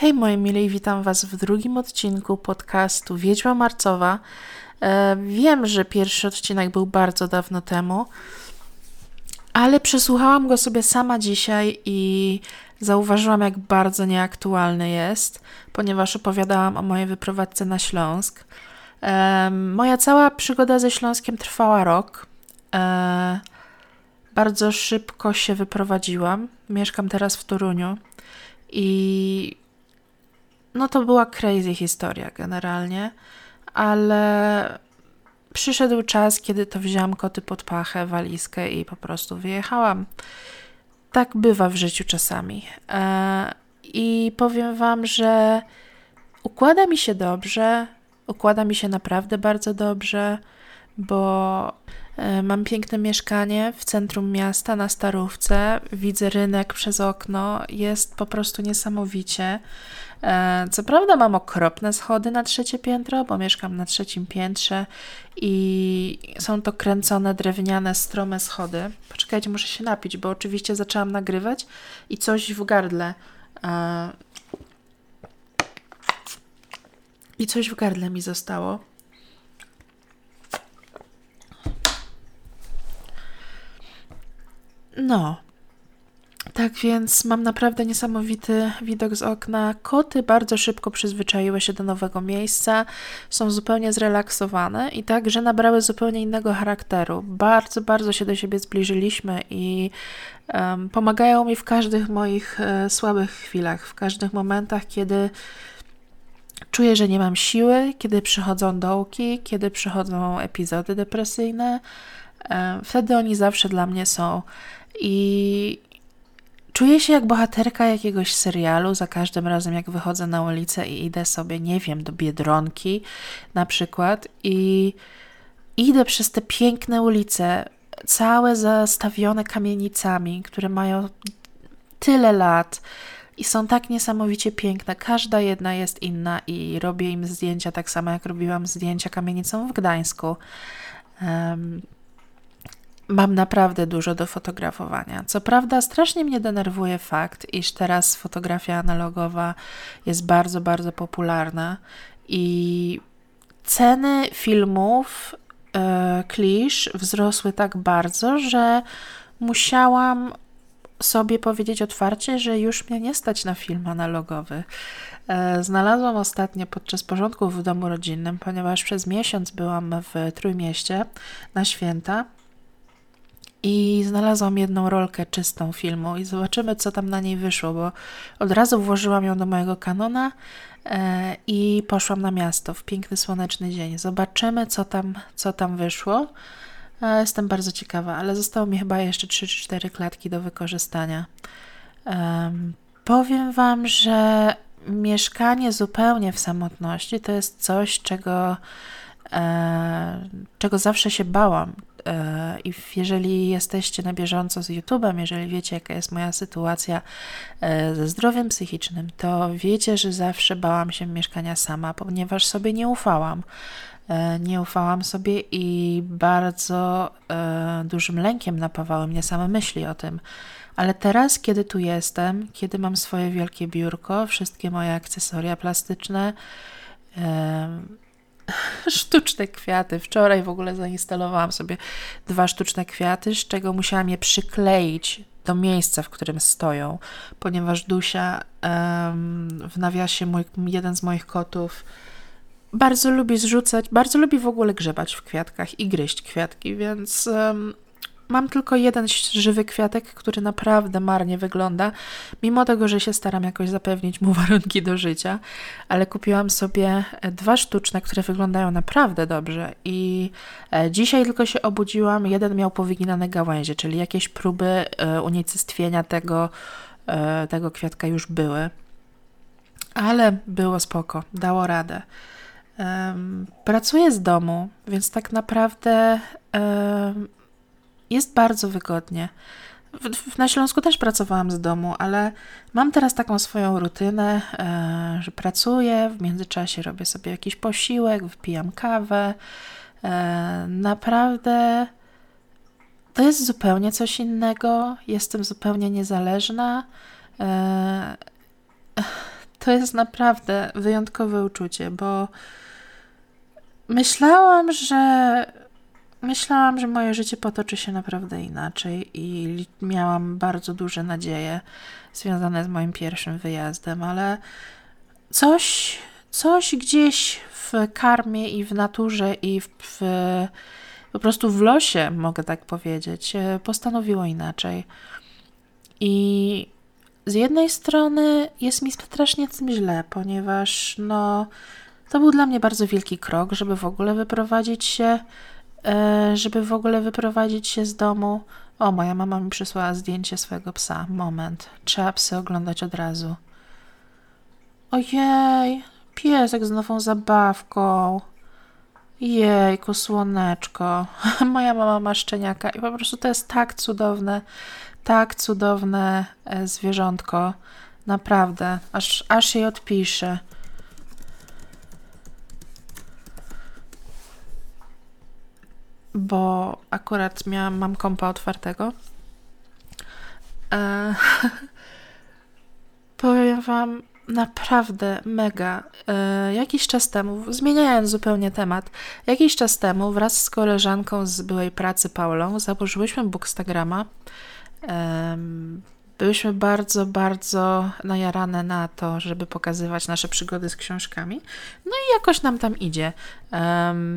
Hej moi mili, witam Was w drugim odcinku podcastu Wiedźma Marcowa. E, wiem, że pierwszy odcinek był bardzo dawno temu, ale przesłuchałam go sobie sama dzisiaj i zauważyłam, jak bardzo nieaktualny jest, ponieważ opowiadałam o mojej wyprowadzce na Śląsk. E, moja cała przygoda ze Śląskiem trwała rok. E, bardzo szybko się wyprowadziłam. Mieszkam teraz w Toruniu i no to była crazy historia generalnie, ale przyszedł czas, kiedy to wzięłam koty pod pachę, walizkę i po prostu wyjechałam. Tak bywa w życiu czasami. E, I powiem Wam, że układa mi się dobrze, układa mi się naprawdę bardzo dobrze, bo e, mam piękne mieszkanie w centrum miasta na Starówce, widzę rynek przez okno, jest po prostu niesamowicie. E, co prawda mam okropne schody na trzecie piętro, bo mieszkam na trzecim piętrze i są to kręcone drewniane, strome schody. Poczekajcie, muszę się napić, bo oczywiście zaczęłam nagrywać i coś w gardle. E, I coś w gardle mi zostało. No, tak więc mam naprawdę niesamowity widok z okna. Koty bardzo szybko przyzwyczaiły się do nowego miejsca, są zupełnie zrelaksowane i także nabrały zupełnie innego charakteru. Bardzo, bardzo się do siebie zbliżyliśmy i um, pomagają mi w każdych moich e, słabych chwilach, w każdych momentach, kiedy czuję, że nie mam siły, kiedy przychodzą dołki, kiedy przychodzą epizody depresyjne. E, wtedy oni zawsze dla mnie są. I Czuję się jak bohaterka jakiegoś serialu za każdym razem, jak wychodzę na ulicę i idę sobie, nie wiem, do biedronki na przykład i idę przez te piękne ulice, całe zastawione kamienicami, które mają tyle lat i są tak niesamowicie piękne. Każda jedna jest inna i robię im zdjęcia tak samo, jak robiłam zdjęcia kamienicom w Gdańsku. Um, mam naprawdę dużo do fotografowania. Co prawda, strasznie mnie denerwuje fakt, iż teraz fotografia analogowa jest bardzo, bardzo popularna i ceny filmów e, klisz wzrosły tak bardzo, że musiałam sobie powiedzieć otwarcie, że już mnie nie stać na film analogowy. E, znalazłam ostatnio podczas porządków w domu rodzinnym, ponieważ przez miesiąc byłam w Trójmieście na święta i znalazłam jedną rolkę czystą filmu i zobaczymy, co tam na niej wyszło, bo od razu włożyłam ją do mojego kanona e, i poszłam na miasto w piękny, słoneczny dzień. Zobaczymy, co tam, co tam wyszło. E, jestem bardzo ciekawa, ale zostało mi chyba jeszcze 3 czy 4 klatki do wykorzystania. E, powiem Wam, że mieszkanie zupełnie w samotności to jest coś, czego, e, czego zawsze się bałam, I jeżeli jesteście na bieżąco z YouTube'em, jeżeli wiecie, jaka jest moja sytuacja e, ze zdrowiem psychicznym, to wiecie, że zawsze bałam się mieszkania sama, ponieważ sobie nie ufałam. E, nie ufałam sobie i bardzo dużym lękiem napawały mnie same myśli o tym. Ale teraz, kiedy tu jestem, kiedy mam swoje wielkie biurko, wszystkie moje akcesoria plastyczne, sztuczne kwiaty. Wczoraj w ogóle zainstalowałam sobie dwa sztuczne kwiaty, z czego musiałam je przykleić do miejsca, w którym stoją, ponieważ Dusia um, w nawiasie mój, jeden z moich kotów bardzo lubi zrzucać, bardzo lubi w ogóle grzebać w kwiatkach i gryźć kwiatki, więc um, Mam tylko jeden żywy kwiatek, który naprawdę marnie wygląda, mimo tego, że się staram jakoś zapewnić mu warunki do życia, ale kupiłam sobie e, dwa sztuczne, które wyglądają naprawdę dobrze i e, dzisiaj tylko się obudziłam, jeden miał powyginane gałęzie, czyli jakieś próby e, unicestwienia tego, tego kwiatka już były, ale było spoko, dało radę. Pracuję z domu, więc tak naprawdę jest bardzo wygodnie. Na Śląsku też pracowałam z domu, ale mam teraz taką swoją rutynę, e, że pracuję, w międzyczasie robię sobie jakiś posiłek, wypijam kawę. E, naprawdę to jest zupełnie coś innego. Jestem zupełnie niezależna. E, to jest naprawdę wyjątkowe uczucie, bo myślałam, że myślałam, że moje życie potoczy się naprawdę inaczej i miałam bardzo duże nadzieje związane z moim pierwszym wyjazdem, ale coś, coś gdzieś w karmie i w naturze i w, w po prostu w losie, mogę tak powiedzieć, e, postanowiło inaczej. I z jednej strony jest mi strasznie tym źle, ponieważ no, to był dla mnie bardzo wielki krok, żeby w ogóle wyprowadzić się, żeby w ogóle wyprowadzić się z domu. O, moja mama mi przysłała zdjęcie swojego psa. Moment, trzeba psy oglądać od razu. Ojej, piesek z nową zabawką. Jejku, słoneczko. Moja mama ma szczeniaka i po prostu to jest tak cudowne, tak cudowne e, zwierzątko. Naprawdę, aż, aż jej odpiszę. Bo akurat miałam, mam kompa otwartego. E, powiem Wam, naprawdę mega. E, jakiś czas temu, zmieniając zupełnie temat, jakiś czas temu wraz z koleżanką z byłej pracy Paulą założyłyśmy Bookstagrama. E, byłyśmy bardzo, bardzo najarane na to, żeby pokazywać nasze przygody z książkami. No i jakoś nam tam idzie.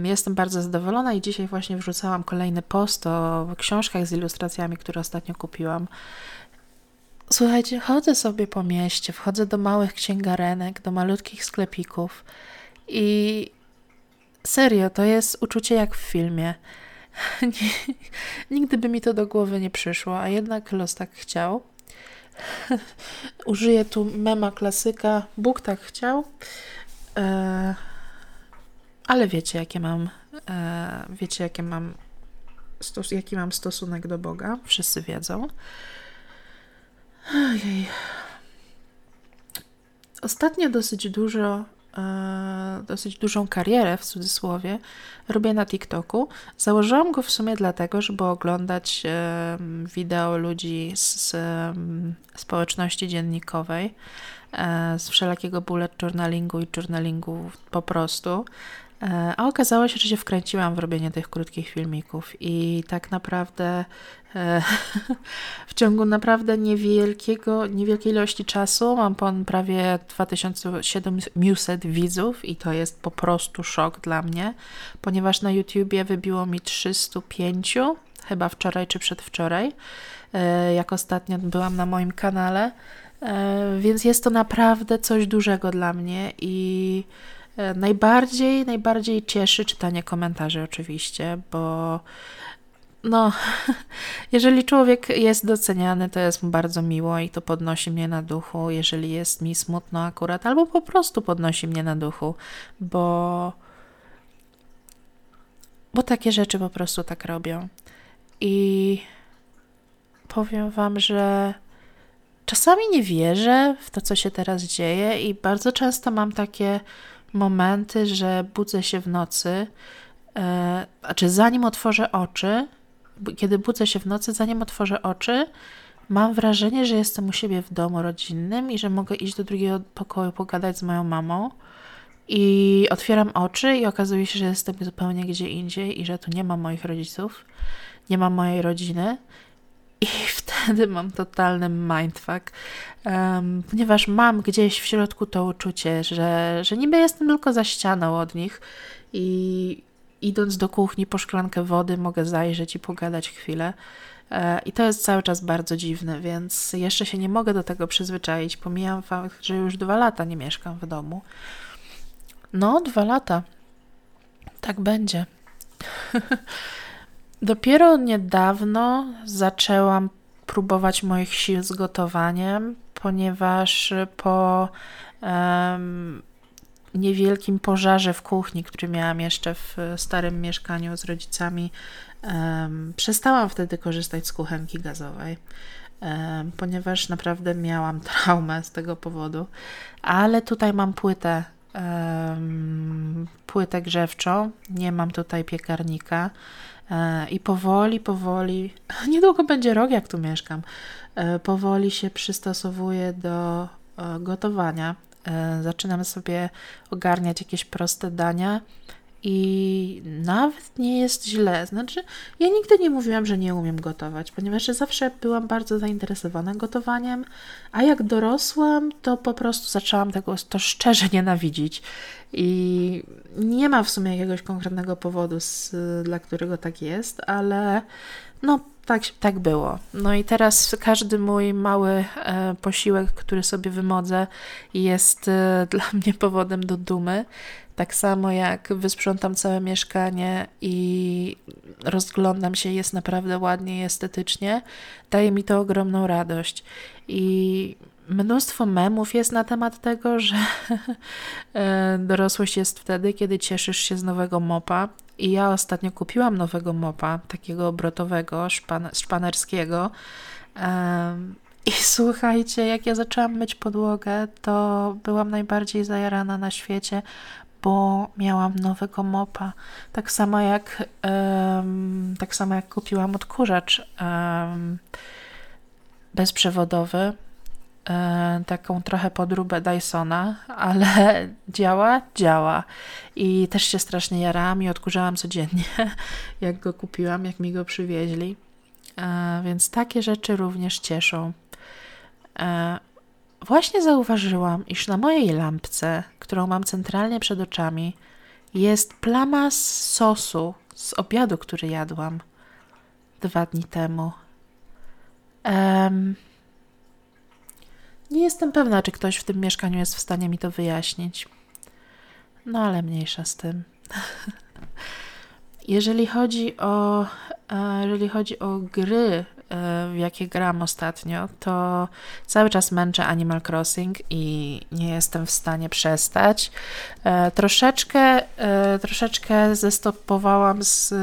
Jestem bardzo zadowolona i dzisiaj właśnie wrzucałam kolejny post o książkach z ilustracjami, które ostatnio kupiłam. Słuchajcie, chodzę sobie po mieście, wchodzę do małych księgarenek, do malutkich sklepików i serio, to jest uczucie jak w filmie. Nigdy by mi to do głowy nie przyszło, a jednak los tak chciał. Użyję tu mema klasyka. Bóg tak chciał. E, ale wiecie, jakie mam, e, wiecie, jakie mam, stos, jaki mam stosunek do Boga. Wszyscy wiedzą. Ojej. Ostatnio dosyć dużo, dosyć dużą karierę w cudzysłowie robię na TikToku. Założyłam go w sumie dlatego, żeby oglądać e, wideo ludzi z, społeczności dziennikowej, e, z wszelakiego bullet journalingu i journalingu po prostu. E, a okazało się, że się wkręciłam w robienie tych krótkich filmików i tak naprawdę e, w ciągu naprawdę niewielkiego, niewielkiej ilości czasu mam pon prawie 2700 widzów i to jest po prostu szok dla mnie, ponieważ na YouTubie wybiło mi 305, chyba wczoraj czy przedwczoraj, e, jak ostatnio byłam na moim kanale, więc jest to naprawdę coś dużego dla mnie i najbardziej, najbardziej cieszy czytanie komentarzy oczywiście, bo no, jeżeli człowiek jest doceniany, to jest mu bardzo miło i to podnosi mnie na duchu. Jeżeli jest mi smutno akurat, albo po prostu podnosi mnie na duchu, bo, bo takie rzeczy po prostu tak robią. I powiem Wam, że czasami nie wierzę w to, co się teraz dzieje, i bardzo często mam takie momenty, że budzę się w nocy, e, znaczy zanim otworzę oczy, kiedy budzę się w nocy, zanim otworzę oczy, mam wrażenie, że jestem u siebie w domu rodzinnym i że mogę iść do drugiego pokoju pogadać z moją mamą. I otwieram oczy i okazuje się, że jestem zupełnie gdzie indziej i że tu nie ma moich rodziców, nie ma mojej rodziny. I wtedy mam totalny mindfuck, um, ponieważ mam gdzieś w środku to uczucie, że, że niby jestem tylko za ścianą od nich i idąc do kuchni po szklankę wody mogę zajrzeć i pogadać chwilę. E, I to jest cały czas bardzo dziwne, więc jeszcze się nie mogę do tego przyzwyczaić. Pomijam fakt, że już dwa lata nie mieszkam w domu. No, dwa lata. Tak będzie. Dopiero niedawno zaczęłam próbować moich sił z gotowaniem, ponieważ po um, niewielkim pożarze w kuchni, który miałam jeszcze w starym mieszkaniu z rodzicami, um, przestałam wtedy korzystać z kuchenki gazowej. Um, ponieważ naprawdę miałam traumę z tego powodu, ale tutaj mam płytę, płytę grzewczą, nie mam tutaj piekarnika, I powoli, powoli, niedługo będzie rok, jak tu mieszkam, e, powoli się przystosowuję do e, gotowania. e, zaczynam sobie ogarniać jakieś proste dania i nawet nie jest źle. Znaczy, ja nigdy nie mówiłam, że nie umiem gotować, ponieważ zawsze byłam bardzo zainteresowana gotowaniem, a jak dorosłam, to po prostu zaczęłam tego to szczerze nienawidzić. I nie ma w sumie jakiegoś konkretnego powodu, z, dla którego tak jest, ale no tak, tak było. No i teraz każdy mój mały e, posiłek, który sobie wymodzę, jest e, dla mnie powodem do dumy. Tak samo jak wysprzątam całe mieszkanie i rozglądam się, jest naprawdę ładnie estetycznie, daje mi to ogromną radość. I mnóstwo memów jest na temat tego, że e, dorosłość jest wtedy, kiedy cieszysz się z nowego mopa. I ja ostatnio kupiłam nowego mopa, takiego obrotowego, szpan szpanerskiego. I słuchajcie, jak ja zaczęłam myć podłogę, to byłam najbardziej zajarana na świecie, bo miałam nowego mopa. Tak samo jak, um, tak samo jak kupiłam odkurzacz um, bezprzewodowy, um, taką trochę podróbę Dysona, ale działa, działa. I też się strasznie jarałam i odkurzałam codziennie, jak go kupiłam, jak mi go przywieźli. E, więc takie rzeczy również cieszą. Właśnie zauważyłam, iż na mojej lampce, którą mam centralnie przed oczami, jest plama z sosu z obiadu, który jadłam dwa dni temu. Um, nie jestem pewna, czy ktoś w tym mieszkaniu jest w stanie mi to wyjaśnić. No ale mniejsza z tym. jeżeli chodzi o, e, jeżeli chodzi o gry w jakie gram ostatnio, to cały czas męczę Animal Crossing i nie jestem w stanie przestać. E, troszeczkę, e, troszeczkę zestopowałam z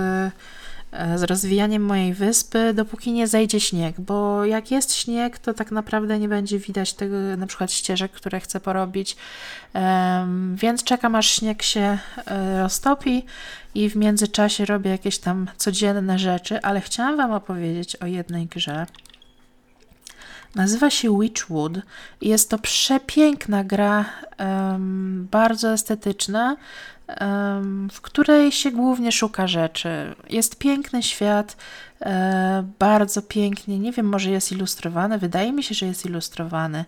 z rozwijaniem mojej wyspy, dopóki nie zejdzie śnieg, bo jak jest śnieg, to tak naprawdę nie będzie widać tego, na przykład ścieżek, które chcę porobić, więc czekam aż śnieg się e, roztopi i w międzyczasie robię jakieś tam codzienne rzeczy, ale chciałam Wam opowiedzieć o jednej grze. Nazywa się Witchwood jest to przepiękna gra, um, bardzo estetyczna, w której się głównie szuka rzeczy. Jest piękny świat, e, bardzo pięknie, nie wiem, może jest ilustrowany, wydaje mi się, że jest ilustrowany.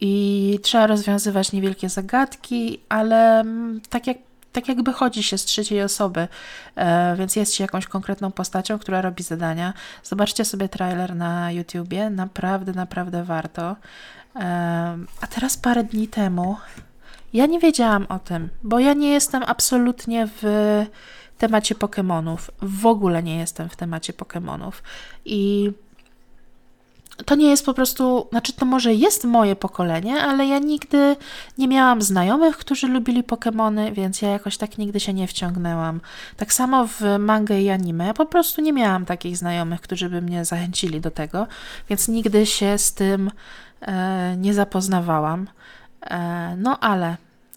I trzeba rozwiązywać niewielkie zagadki, ale tak jak tak jakby chodzi się z trzeciej osoby, e, więc jest się jakąś konkretną postacią, która robi zadania. Zobaczcie sobie trailer na YouTubie, naprawdę, naprawdę warto. A teraz parę dni temu ja nie wiedziałam o tym, bo ja nie jestem absolutnie w temacie Pokémonów. W ogóle nie jestem w temacie Pokémonów. I to nie jest po prostu, znaczy to może jest moje pokolenie, ale ja nigdy nie miałam znajomych, którzy lubili Pokémony, więc ja jakoś tak nigdy się nie wciągnęłam. Tak samo w mangę i anime, ja po prostu nie miałam takich znajomych, którzy by mnie zachęcili do tego, więc nigdy się z tym e, nie zapoznawałam. E, no ale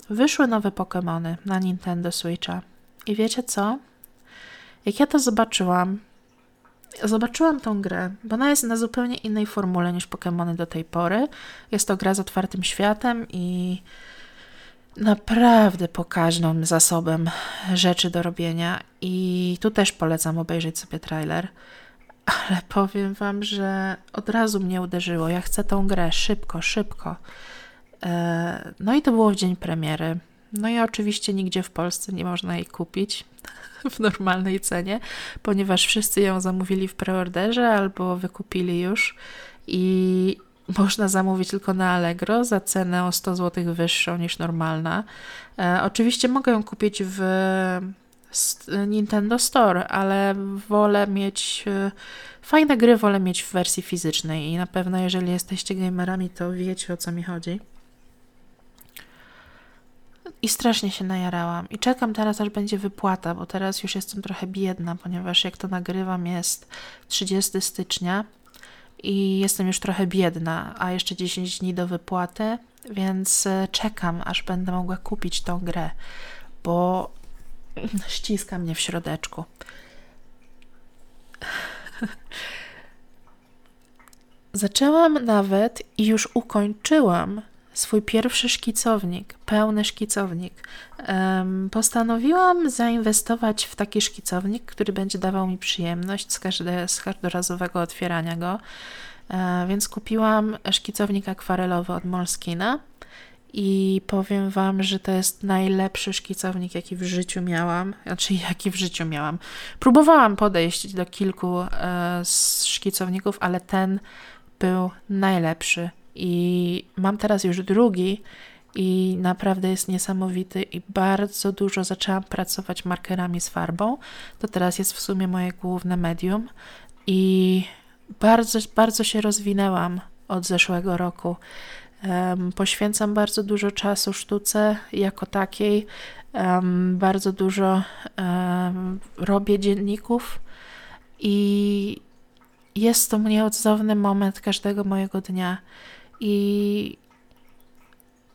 wyszły nowe Pokémony na Nintendo Switcha. I wiecie co? Jak ja to zobaczyłam, zobaczyłam tą grę, bo ona jest na zupełnie innej formule niż Pokémony do tej pory. Jest to gra z otwartym światem i naprawdę pokaźnym zasobem rzeczy do robienia. I tu też polecam obejrzeć sobie trailer. Ale powiem Wam, że od razu mnie uderzyło. Ja chcę tą grę szybko, szybko. E, no i to było w dzień premiery. No i oczywiście nigdzie w Polsce nie można jej kupić w normalnej cenie, ponieważ wszyscy ją zamówili w preorderze albo wykupili już i można zamówić tylko na Allegro za cenę o 100 zł wyższą niż normalna. E, oczywiście mogę ją kupić w Nintendo Store, ale wolę mieć e, fajne gry, wolę mieć w wersji fizycznej i na pewno jeżeli jesteście gamerami, to wiecie o co mi chodzi. I strasznie się najarałam. I czekam teraz, aż będzie wypłata, bo teraz już jestem trochę biedna, ponieważ jak to nagrywam jest 30 stycznia i jestem już trochę biedna, a jeszcze 10 dni do wypłaty, więc e, czekam, aż będę mogła kupić tą grę, bo ściska mnie w środeczku. Zaczęłam nawet i już ukończyłam swój pierwszy szkicownik, pełny szkicownik. Postanowiłam zainwestować w taki szkicownik, który będzie dawał mi przyjemność z, każde, z każdorazowego otwierania go. E, więc kupiłam szkicownik akwarelowy od Moleskina i powiem Wam, że to jest najlepszy szkicownik, jaki w życiu miałam. Znaczy, jaki w życiu miałam. Próbowałam podejść do kilku e, szkicowników, ale ten był najlepszy. I mam teraz już drugi, i naprawdę jest niesamowity. I bardzo dużo zaczęłam pracować markerami z farbą. To teraz jest w sumie moje główne medium. I bardzo, bardzo się rozwinęłam od zeszłego roku. Um, poświęcam bardzo dużo czasu sztuce jako takiej. Um, bardzo dużo um, robię dzienników i jest to nieodzowny moment każdego mojego dnia. I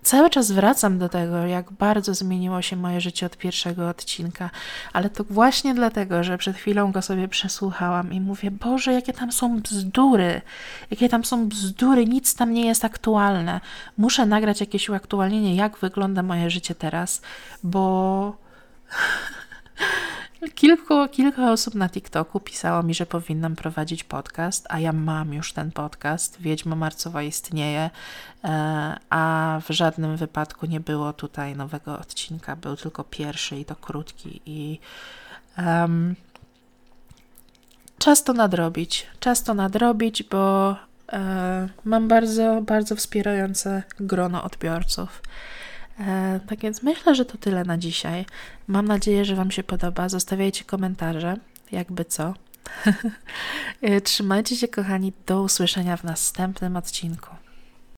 cały czas wracam do tego, jak bardzo zmieniło się moje życie od pierwszego odcinka, ale to właśnie dlatego, że przed chwilą go sobie przesłuchałam i mówię: Boże, jakie tam są bzdury, jakie tam są bzdury, nic tam nie jest aktualne. Muszę nagrać jakieś uaktualnienie, jak wygląda moje życie teraz, bo. Kilku, kilka osób na TikToku pisało mi, że powinnam prowadzić podcast, a ja mam już ten podcast. Wiedźma Marcowa istnieje, e, a w żadnym wypadku nie było tutaj nowego odcinka. Był tylko pierwszy i to krótki. I um, czas to nadrobić. Czas to nadrobić, bo e, mam bardzo, bardzo wspierające grono odbiorców. E, tak więc myślę, że to tyle na dzisiaj. Mam nadzieję, że Wam się podoba. Zostawiajcie komentarze, jakby co. E, trzymajcie się, kochani. Do usłyszenia w następnym odcinku.